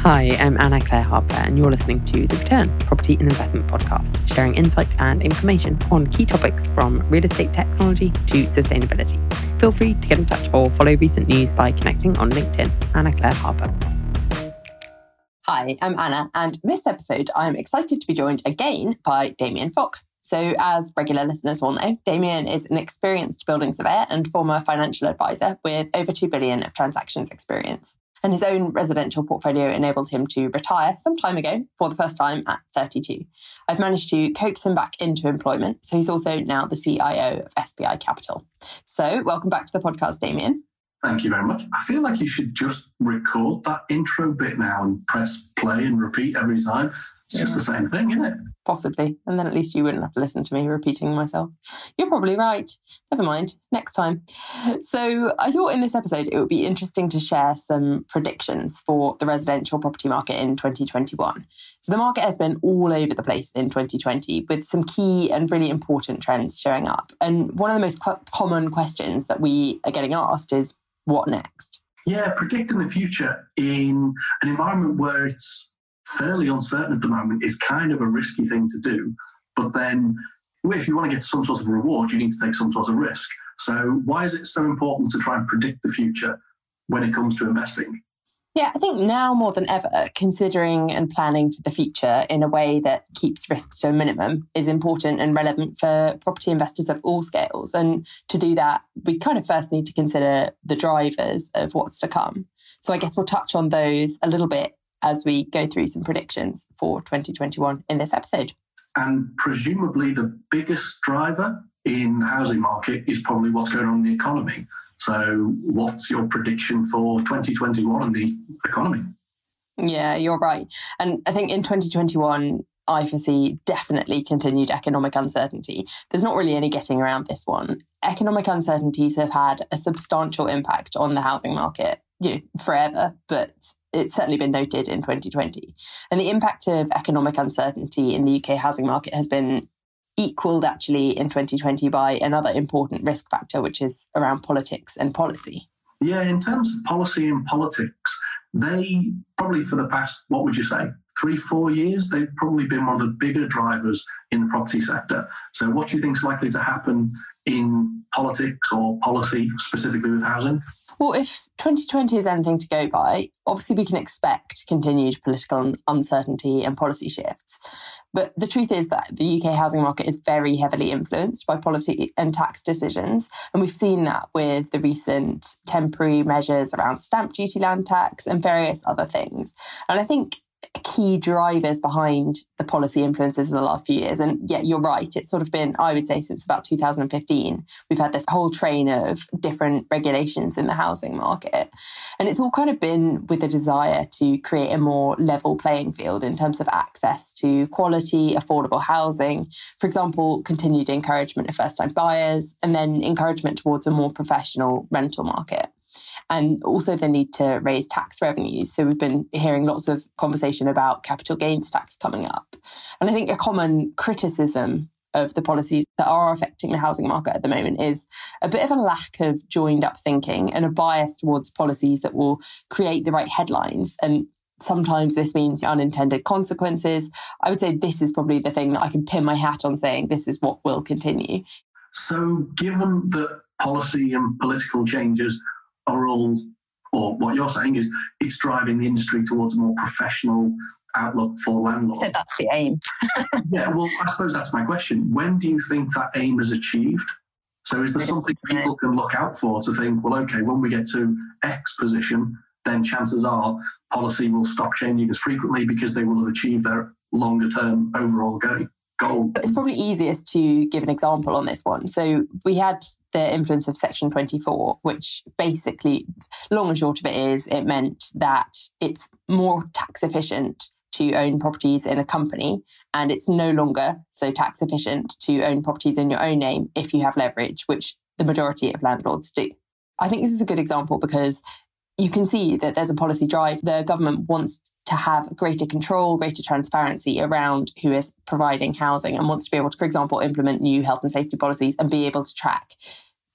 Hi, I'm Anna Clare Harper, and you're listening to The Return Property and Investment Podcast, sharing insights and information on key topics from real estate technology to sustainability. Feel free to get in touch or follow recent news by connecting on LinkedIn. Anna Clare Harper. Hi, I'm Anna, and this episode I'm excited to be joined again by Damien Fogg. So, as regular listeners will know, Damien is an experienced building surveyor and former financial advisor with over 2 billion of transactions experience. And his own residential portfolio enabled him to retire some time ago for the first time at 32. I've managed to coax him back into employment. So he's also now the CIO of SPI Capital. So, welcome back to the podcast, Damien. Thank you very much. I feel like you should just record that intro bit now and press play and repeat every time. It's just the same thing, isn't it? Possibly. And then at least you wouldn't have to listen to me repeating myself. You're probably right. Never mind. Next time. So I thought in this episode it would be interesting to share some predictions for the residential property market in 2021. So the market has been all over the place in 2020 with some key and really important trends showing up. And one of the most common questions that we are getting asked is what next? Yeah, predicting the future in an environment where it's fairly uncertain at the moment is kind of a risky thing to do. But then, if you want to get some sort of reward, you need to take some sort of risk. So, why is it so important to try and predict the future when it comes to investing? Yeah, I think now more than ever, considering and planning for the future in a way that keeps risks to a minimum is important and relevant for property investors of all scales. And to do that, we kind of first need to consider the drivers of what's to come. So I guess we'll touch on those a little bit as we go through some predictions for 2021 in this episode. And presumably, the biggest driver in the housing market is probably what's going on in the economy. So, what's your prediction for 2021 and the economy? Yeah, you're right. And I think in 2021, I foresee definitely continued economic uncertainty. There's not really any getting around this one. Economic uncertainties have had a substantial impact on the housing market, you know, forever, but it's certainly been noted in 2020. And the impact of economic uncertainty in the UK housing market has been equaled actually in 2020 by another important risk factor, which is around politics and policy. Yeah, in terms of policy and politics, they probably for the past, what would you say, three, four years, they've probably been one of the bigger drivers in the property sector. So, what do you think is likely to happen in politics or policy, specifically with housing? Well, if 2020 is anything to go by, obviously we can expect continued political uncertainty and policy shifts. But the truth is that the UK housing market is very heavily influenced by policy and tax decisions. And we've seen that with the recent temporary measures around stamp duty, land tax, and various other things. And I think key drivers behind the policy influences in the last few years. And yeah, you're right. It's sort of been, I would say, since about 2015, we've had this whole train of different regulations in the housing market. And it's all kind of been with a desire to create a more level playing field in terms of access to quality, affordable housing. For example, continued encouragement of first time buyers, and then encouragement towards a more professional rental market and also the need to raise tax revenues. So we've been hearing lots of conversation about capital gains tax coming up. And I think a common criticism of the policies that are affecting the housing market at the moment is a bit of a lack of joined up thinking and a bias towards policies that will create the right headlines. And sometimes this means unintended consequences. I would say this is probably the thing that I can pin my hat on saying this is what will continue. So, given that policy and political changes are all, or what you're saying is, it's driving the industry towards a more professional outlook for landlords. So that's the aim. yeah, well, I suppose that's my question. When do you think that aim is achieved? So is there something people can look out for to think, well, okay, when we get to X position, then chances are policy will stop changing as frequently because they will have achieved their longer term overall goal? It's probably easiest to give an example on this one. So we had the influence of Section 24, which basically, long and short of it is, it meant that it's more tax efficient to own properties in a company, and it's no longer so tax efficient to own properties in your own name if you have leverage, which the majority of landlords do. I think this is a good example because you can see that there's a policy drive. The government wants to have greater control, greater transparency around who is providing housing and wants to be able to, for example, implement new health and safety policies and be able to track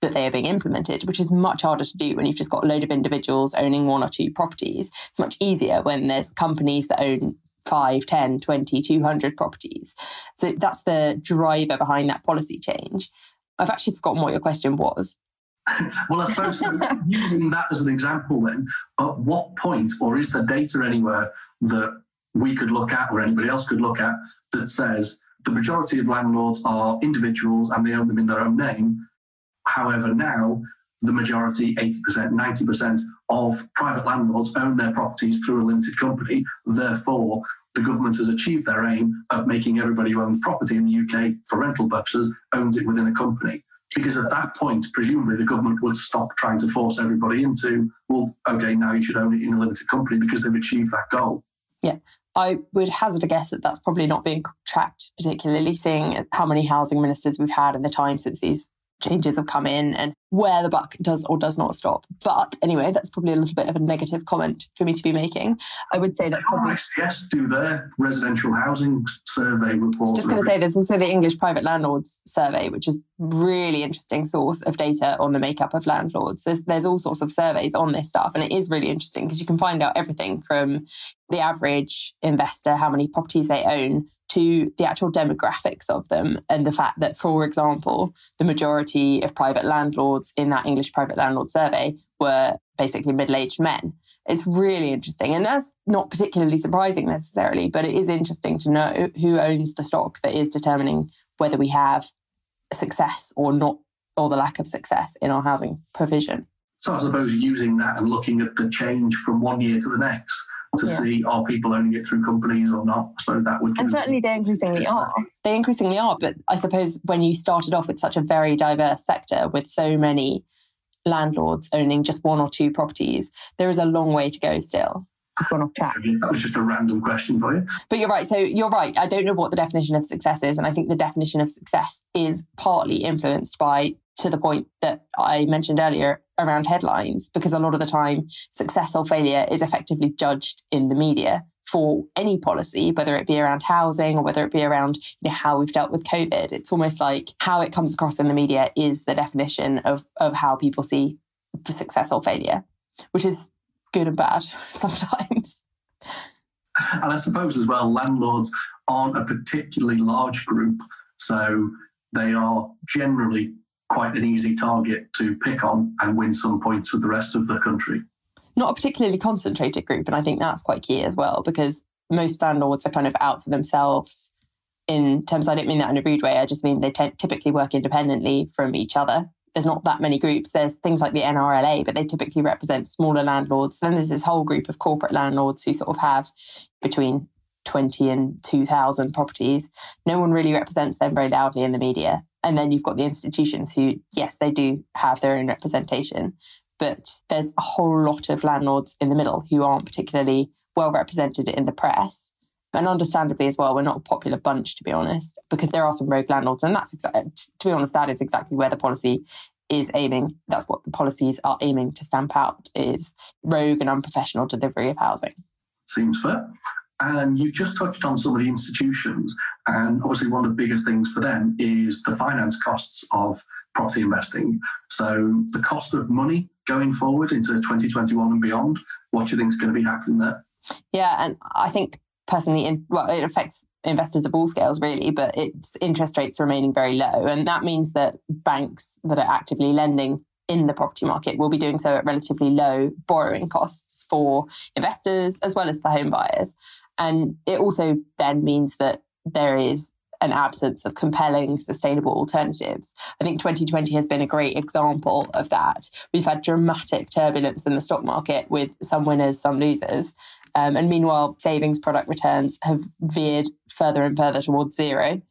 that they are being implemented, which is much harder to do when you've just got a load of individuals owning one or two properties. It's much easier when there's companies that own 5, 10, 20, 200 properties. So that's the driver behind that policy change. I've actually forgotten what your question was. well, I suppose using that as an example, then, at what point, or is there data anywhere that we could look at, or anybody else could look at, that says the majority of landlords are individuals and they own them in their own name? However, now the majority, 80%, 90% of private landlords own their properties through a limited company. Therefore, the government has achieved their aim of making everybody who owns property in the UK for rental purposes owns it within a company. Because at that point, presumably the government would stop trying to force everybody into, well, okay, now you should own it in a limited company because they've achieved that goal. Yeah. I would hazard a guess that that's probably not being tracked, particularly seeing how many housing ministers we've had in the time since these changes have come in and where the buck does or does not stop. But anyway, that's probably a little bit of a negative comment for me to be making. I would say that probably yes, do their residential housing survey report. Just going to say there's also the English Private Landlords Survey, which is really interesting source of data on the makeup of landlords. There's there's all sorts of surveys on this stuff, and it is really interesting because you can find out everything from the average investor, how many properties they own, to the actual demographics of them, and the fact that, for example, the majority of private landlords in that English private landlord survey were basically middle aged men. It's really interesting. And that's not particularly surprising necessarily, but it is interesting to know who owns the stock that is determining whether we have success or not, or the lack of success in our housing provision. So I suppose using that and looking at the change from one year to the next to yeah. see are people owning it through companies or not. I suppose that would. And certainly they increasingly are. They increasingly are. But I suppose when you started off with such a very diverse sector with so many landlords owning just one or two properties, there is a long way to go still. Gone off track. That was just a random question for you. But you're right. So you're right. I don't know what the definition of success is. And I think the definition of success is partly influenced by to the point that I mentioned earlier around headlines, because a lot of the time, success or failure is effectively judged in the media for any policy, whether it be around housing or whether it be around you know, how we've dealt with COVID. It's almost like how it comes across in the media is the definition of, of how people see success or failure, which is good and bad sometimes. And I suppose as well, landlords aren't a particularly large group. So they are generally quite an easy target to pick on and win some points with the rest of the country. Not a particularly concentrated group, and I think that's quite key as well because most landlords are kind of out for themselves. In terms, I don't mean that in a rude way. I just mean they t- typically work independently from each other. There's not that many groups. There's things like the NRLA, but they typically represent smaller landlords. Then there's this whole group of corporate landlords who sort of have between 20 and 2,000 properties. No one really represents them very loudly in the media. And then you've got the institutions who, yes, they do have their own representation, but there's a whole lot of landlords in the middle who aren't particularly well represented in the press. And understandably as well, we're not a popular bunch, to be honest, because there are some rogue landlords. And that's exactly, to be honest, that is exactly where the policy is aiming. That's what the policies are aiming to stamp out is rogue and unprofessional delivery of housing. Seems fair. And you've just touched on some of the institutions. And obviously, one of the biggest things for them is the finance costs of property investing. So, the cost of money going forward into 2021 and beyond, what do you think is going to be happening there? Yeah. And I think personally, in, well, it affects investors of all scales, really, but it's interest rates remaining very low. And that means that banks that are actively lending in the property market will be doing so at relatively low borrowing costs for investors as well as for home buyers. And it also then means that there is an absence of compelling sustainable alternatives. I think 2020 has been a great example of that. We've had dramatic turbulence in the stock market with some winners, some losers. Um, and meanwhile, savings product returns have veered further and further towards zero.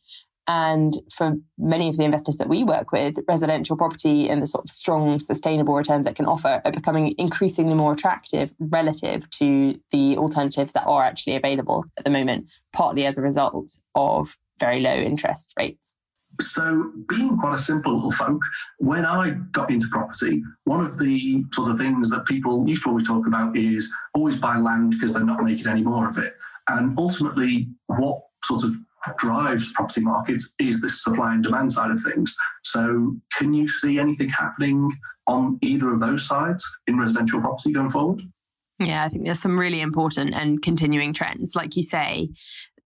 And for many of the investors that we work with, residential property and the sort of strong, sustainable returns it can offer are becoming increasingly more attractive relative to the alternatives that are actually available at the moment, partly as a result of very low interest rates. So, being quite a simple little folk, when I got into property, one of the sort of things that people used to always talk about is always buy land because they're not making any more of it. And ultimately, what sort of drives property markets is this supply and demand side of things. So, can you see anything happening on either of those sides in residential property going forward? Yeah, I think there's some really important and continuing trends. Like you say,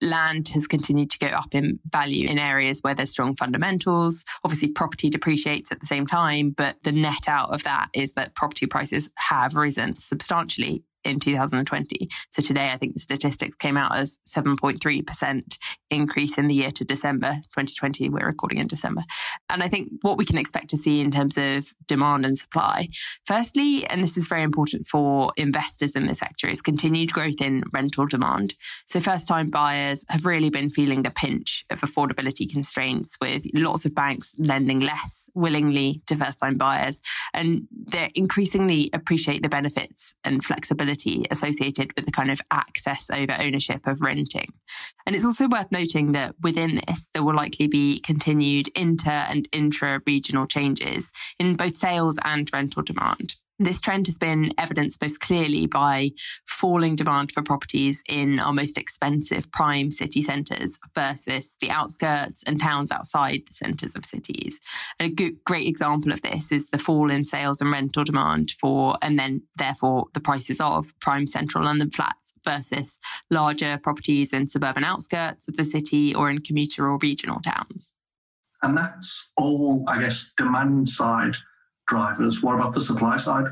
land has continued to go up in value in areas where there's strong fundamentals. Obviously, property depreciates at the same time, but the net out of that is that property prices have risen substantially in 2020. So today, I think the statistics came out as 7.3% increase in the year to December 2020. We're recording in December. And I think what we can expect to see in terms of demand and supply, firstly, and this is very important for investors in the sector, is continued growth in rental demand. So first time buyers have really been feeling the pinch of affordability constraints with lots of banks lending less willingly to first time buyers. And they increasingly appreciate the benefits and flexibility associated with the kind of access over ownership of renting. And it's also worth noting that within this, there will likely be continued inter and intra regional changes in both sales and rental demand. This trend has been evidenced most clearly by falling demand for properties in our most expensive prime city centres versus the outskirts and towns outside the centres of cities. And a good, great example of this is the fall in sales and rental demand for, and then therefore the prices of prime central London flats versus larger properties in suburban outskirts of the city or in commuter or regional towns. And that's all, I guess, demand side drivers. What about the supply side?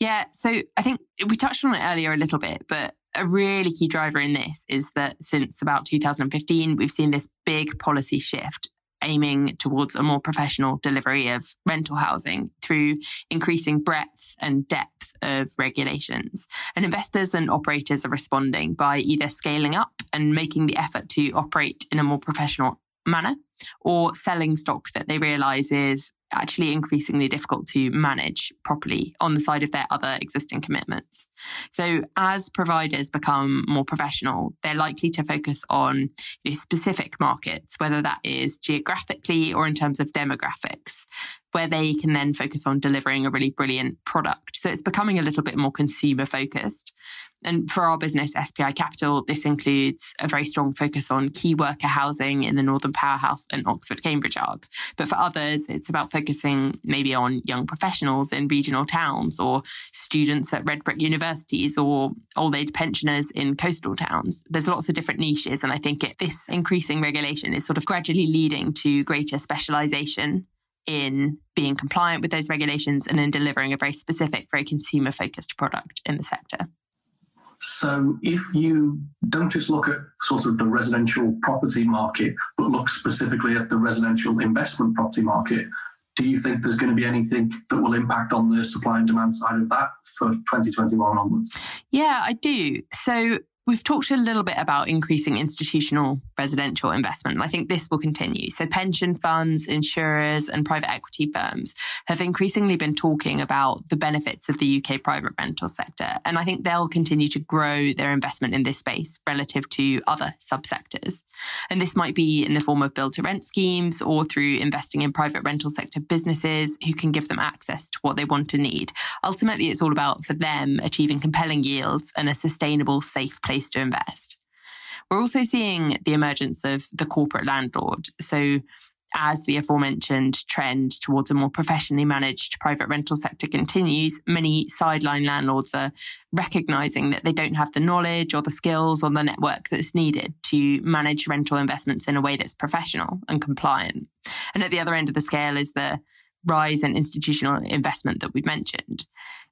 Yeah, so I think we touched on it earlier a little bit, but a really key driver in this is that since about 2015, we've seen this big policy shift aiming towards a more professional delivery of rental housing through increasing breadth and depth of regulations. And investors and operators are responding by either scaling up and making the effort to operate in a more professional manner or selling stock that they realize is actually increasingly difficult to manage properly on the side of their other existing commitments. So, as providers become more professional, they're likely to focus on you know, specific markets, whether that is geographically or in terms of demographics, where they can then focus on delivering a really brilliant product. So, it's becoming a little bit more consumer focused. And for our business, SPI Capital, this includes a very strong focus on key worker housing in the Northern Powerhouse and Oxford Cambridge Arc. But for others, it's about focusing maybe on young professionals in regional towns or students at Red Brick universities or old age pensioners in coastal towns. There's lots of different niches. And I think it, this increasing regulation is sort of gradually leading to greater specialization in being compliant with those regulations and in delivering a very specific, very consumer focused product in the sector. So, if you don't just look at sort of the residential property market, but look specifically at the residential investment property market, do you think there's going to be anything that will impact on the supply and demand side of that for 2021 onwards? Yeah, I do. So We've talked a little bit about increasing institutional residential investment, and I think this will continue. So, pension funds, insurers, and private equity firms have increasingly been talking about the benefits of the UK private rental sector. And I think they'll continue to grow their investment in this space relative to other subsectors. And this might be in the form of build to rent schemes or through investing in private rental sector businesses who can give them access to what they want to need. Ultimately, it's all about for them achieving compelling yields and a sustainable, safe place place to invest. We're also seeing the emergence of the corporate landlord. So, as the aforementioned trend towards a more professionally managed private rental sector continues, many sideline landlords are recognizing that they don't have the knowledge or the skills or the network that's needed to manage rental investments in a way that's professional and compliant. And at the other end of the scale is the rise in institutional investment that we've mentioned.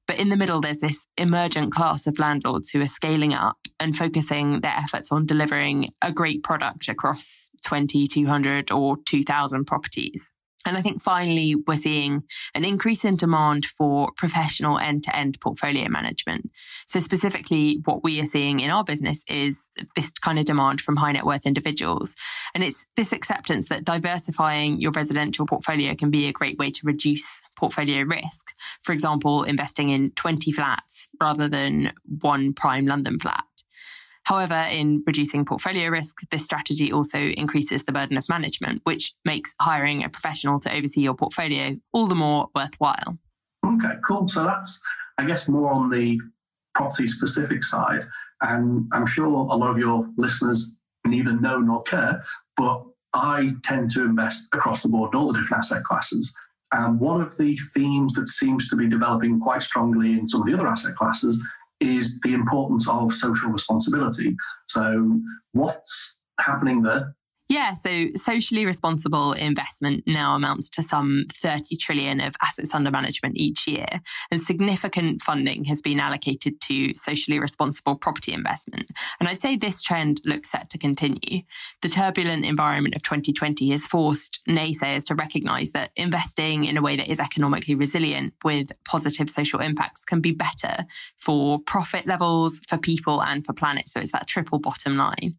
But in the middle, there's this emergent class of landlords who are scaling up and focusing their efforts on delivering a great product across 20, 200, or 2,000 properties. And I think finally, we're seeing an increase in demand for professional end to end portfolio management. So, specifically, what we are seeing in our business is this kind of demand from high net worth individuals. And it's this acceptance that diversifying your residential portfolio can be a great way to reduce portfolio risk. For example, investing in 20 flats rather than one prime London flat. However, in reducing portfolio risk, this strategy also increases the burden of management, which makes hiring a professional to oversee your portfolio all the more worthwhile. Okay, cool. So that's, I guess, more on the property specific side. And I'm sure a lot of your listeners neither know nor care. but I tend to invest across the board in all the different asset classes. And one of the themes that seems to be developing quite strongly in some of the other asset classes is the importance of social responsibility. So, what's happening there? Yeah, so socially responsible investment now amounts to some 30 trillion of assets under management each year, and significant funding has been allocated to socially responsible property investment. And I'd say this trend looks set to continue. The turbulent environment of 2020 has forced naysayers to recognize that investing in a way that is economically resilient with positive social impacts can be better for profit levels, for people, and for planet. So it's that triple bottom line.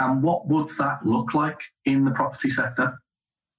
And what would that look like in the property sector?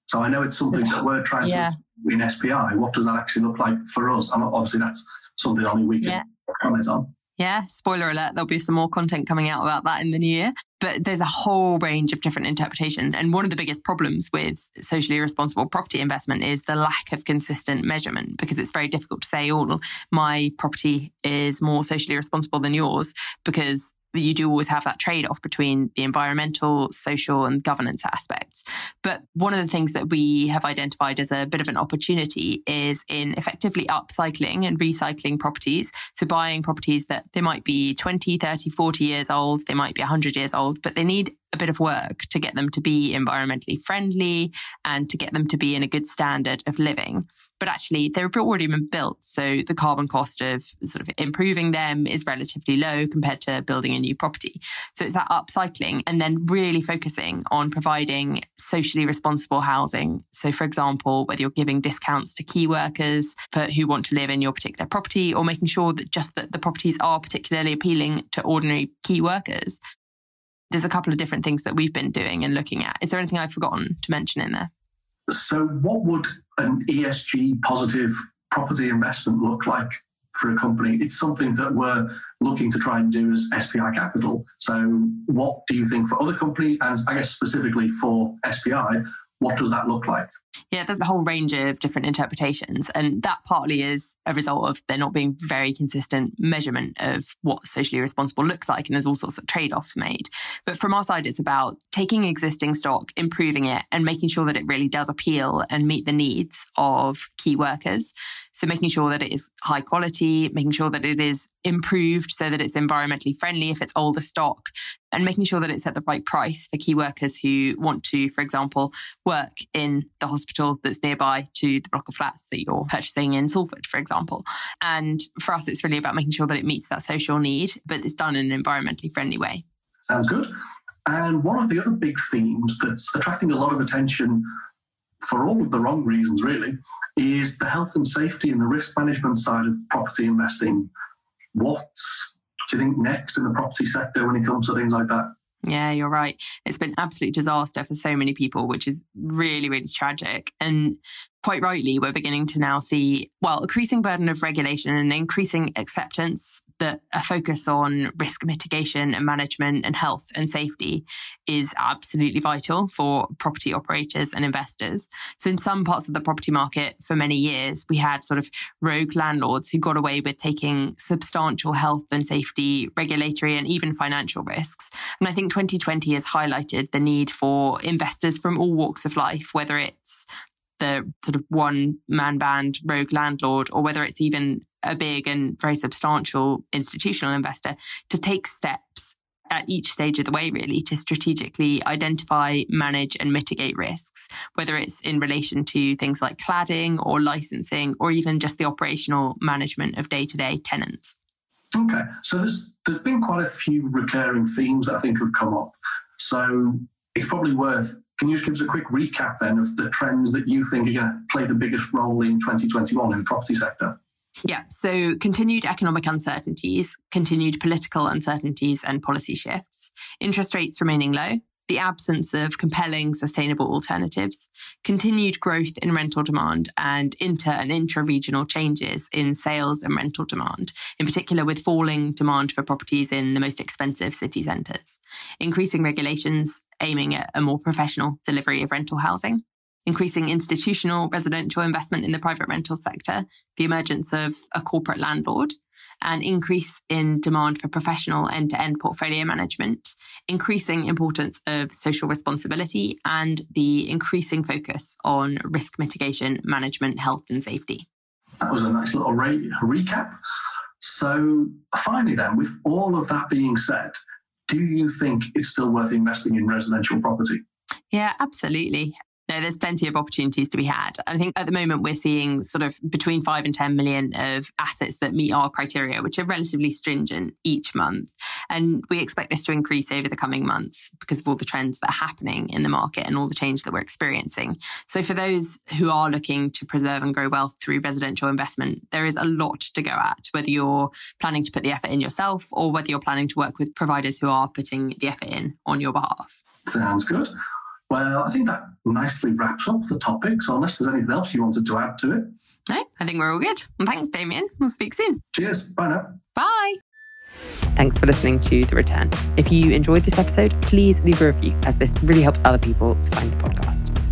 So I know it's something that we're trying yeah. to in SPI. What does that actually look like for us? And obviously, that's something only we can yeah. comment on. Yeah, spoiler alert, there'll be some more content coming out about that in the new year. But there's a whole range of different interpretations. And one of the biggest problems with socially responsible property investment is the lack of consistent measurement because it's very difficult to say, oh, my property is more socially responsible than yours because you do always have that trade off between the environmental, social, and governance aspects. But one of the things that we have identified as a bit of an opportunity is in effectively upcycling and recycling properties. So buying properties that they might be 20, 30, 40 years old, they might be 100 years old, but they need a bit of work to get them to be environmentally friendly and to get them to be in a good standard of living but actually they've already been built. So the carbon cost of sort of improving them is relatively low compared to building a new property. So it's that upcycling and then really focusing on providing socially responsible housing. So for example, whether you're giving discounts to key workers for who want to live in your particular property or making sure that just that the properties are particularly appealing to ordinary key workers. There's a couple of different things that we've been doing and looking at. Is there anything I've forgotten to mention in there? So, what would an ESG positive property investment look like for a company? It's something that we're looking to try and do as SPI Capital. So, what do you think for other companies, and I guess specifically for SPI, what does that look like? Yeah, there's a whole range of different interpretations. And that partly is a result of there not being very consistent measurement of what socially responsible looks like. And there's all sorts of trade offs made. But from our side, it's about taking existing stock, improving it, and making sure that it really does appeal and meet the needs of key workers. So making sure that it is high quality, making sure that it is improved so that it's environmentally friendly if it's older stock, and making sure that it's at the right price for key workers who want to, for example, work in the hospital that's nearby to the block of flats that you're purchasing in Salford, for example. And for us, it's really about making sure that it meets that social need, but it's done in an environmentally friendly way. Sounds good. And one of the other big themes that's attracting a lot of attention for all of the wrong reasons, really, is the health and safety and the risk management side of property investing. What do you think next in the property sector when it comes to things like that? Yeah, you're right. It's been absolute disaster for so many people, which is really, really tragic. And quite rightly, we're beginning to now see, well, increasing burden of regulation and increasing acceptance that a focus on risk mitigation and management and health and safety is absolutely vital for property operators and investors. So, in some parts of the property market for many years, we had sort of rogue landlords who got away with taking substantial health and safety, regulatory, and even financial risks. And I think 2020 has highlighted the need for investors from all walks of life, whether it's the sort of one man band rogue landlord or whether it's even a big and very substantial institutional investor to take steps at each stage of the way, really, to strategically identify, manage, and mitigate risks, whether it's in relation to things like cladding or licensing, or even just the operational management of day to day tenants. Okay, so there's, there's been quite a few recurring themes that I think have come up. So it's probably worth can you just give us a quick recap then of the trends that you think are going to play the biggest role in 2021 in the property sector? Yeah, so continued economic uncertainties, continued political uncertainties and policy shifts, interest rates remaining low, the absence of compelling sustainable alternatives, continued growth in rental demand, and inter and intra regional changes in sales and rental demand, in particular with falling demand for properties in the most expensive city centres, increasing regulations aiming at a more professional delivery of rental housing increasing institutional residential investment in the private rental sector, the emergence of a corporate landlord, an increase in demand for professional end to end portfolio management, increasing importance of social responsibility, and the increasing focus on risk mitigation, management, health, and safety. That was a nice little re- recap. So, finally, then, with all of that being said, do you think it's still worth investing in residential property? Yeah, absolutely. No, there's plenty of opportunities to be had. I think at the moment we're seeing sort of between five and 10 million of assets that meet our criteria, which are relatively stringent each month. And we expect this to increase over the coming months because of all the trends that are happening in the market and all the change that we're experiencing. So for those who are looking to preserve and grow wealth through residential investment, there is a lot to go at, whether you're planning to put the effort in yourself or whether you're planning to work with providers who are putting the effort in on your behalf. Sounds good. Well, I think that nicely wraps up the topic. So, unless there's anything else you wanted to add to it, no, I think we're all good. And thanks, Damien. We'll speak soon. Cheers. Bye now. Bye. Thanks for listening to The Return. If you enjoyed this episode, please leave a review, as this really helps other people to find the podcast.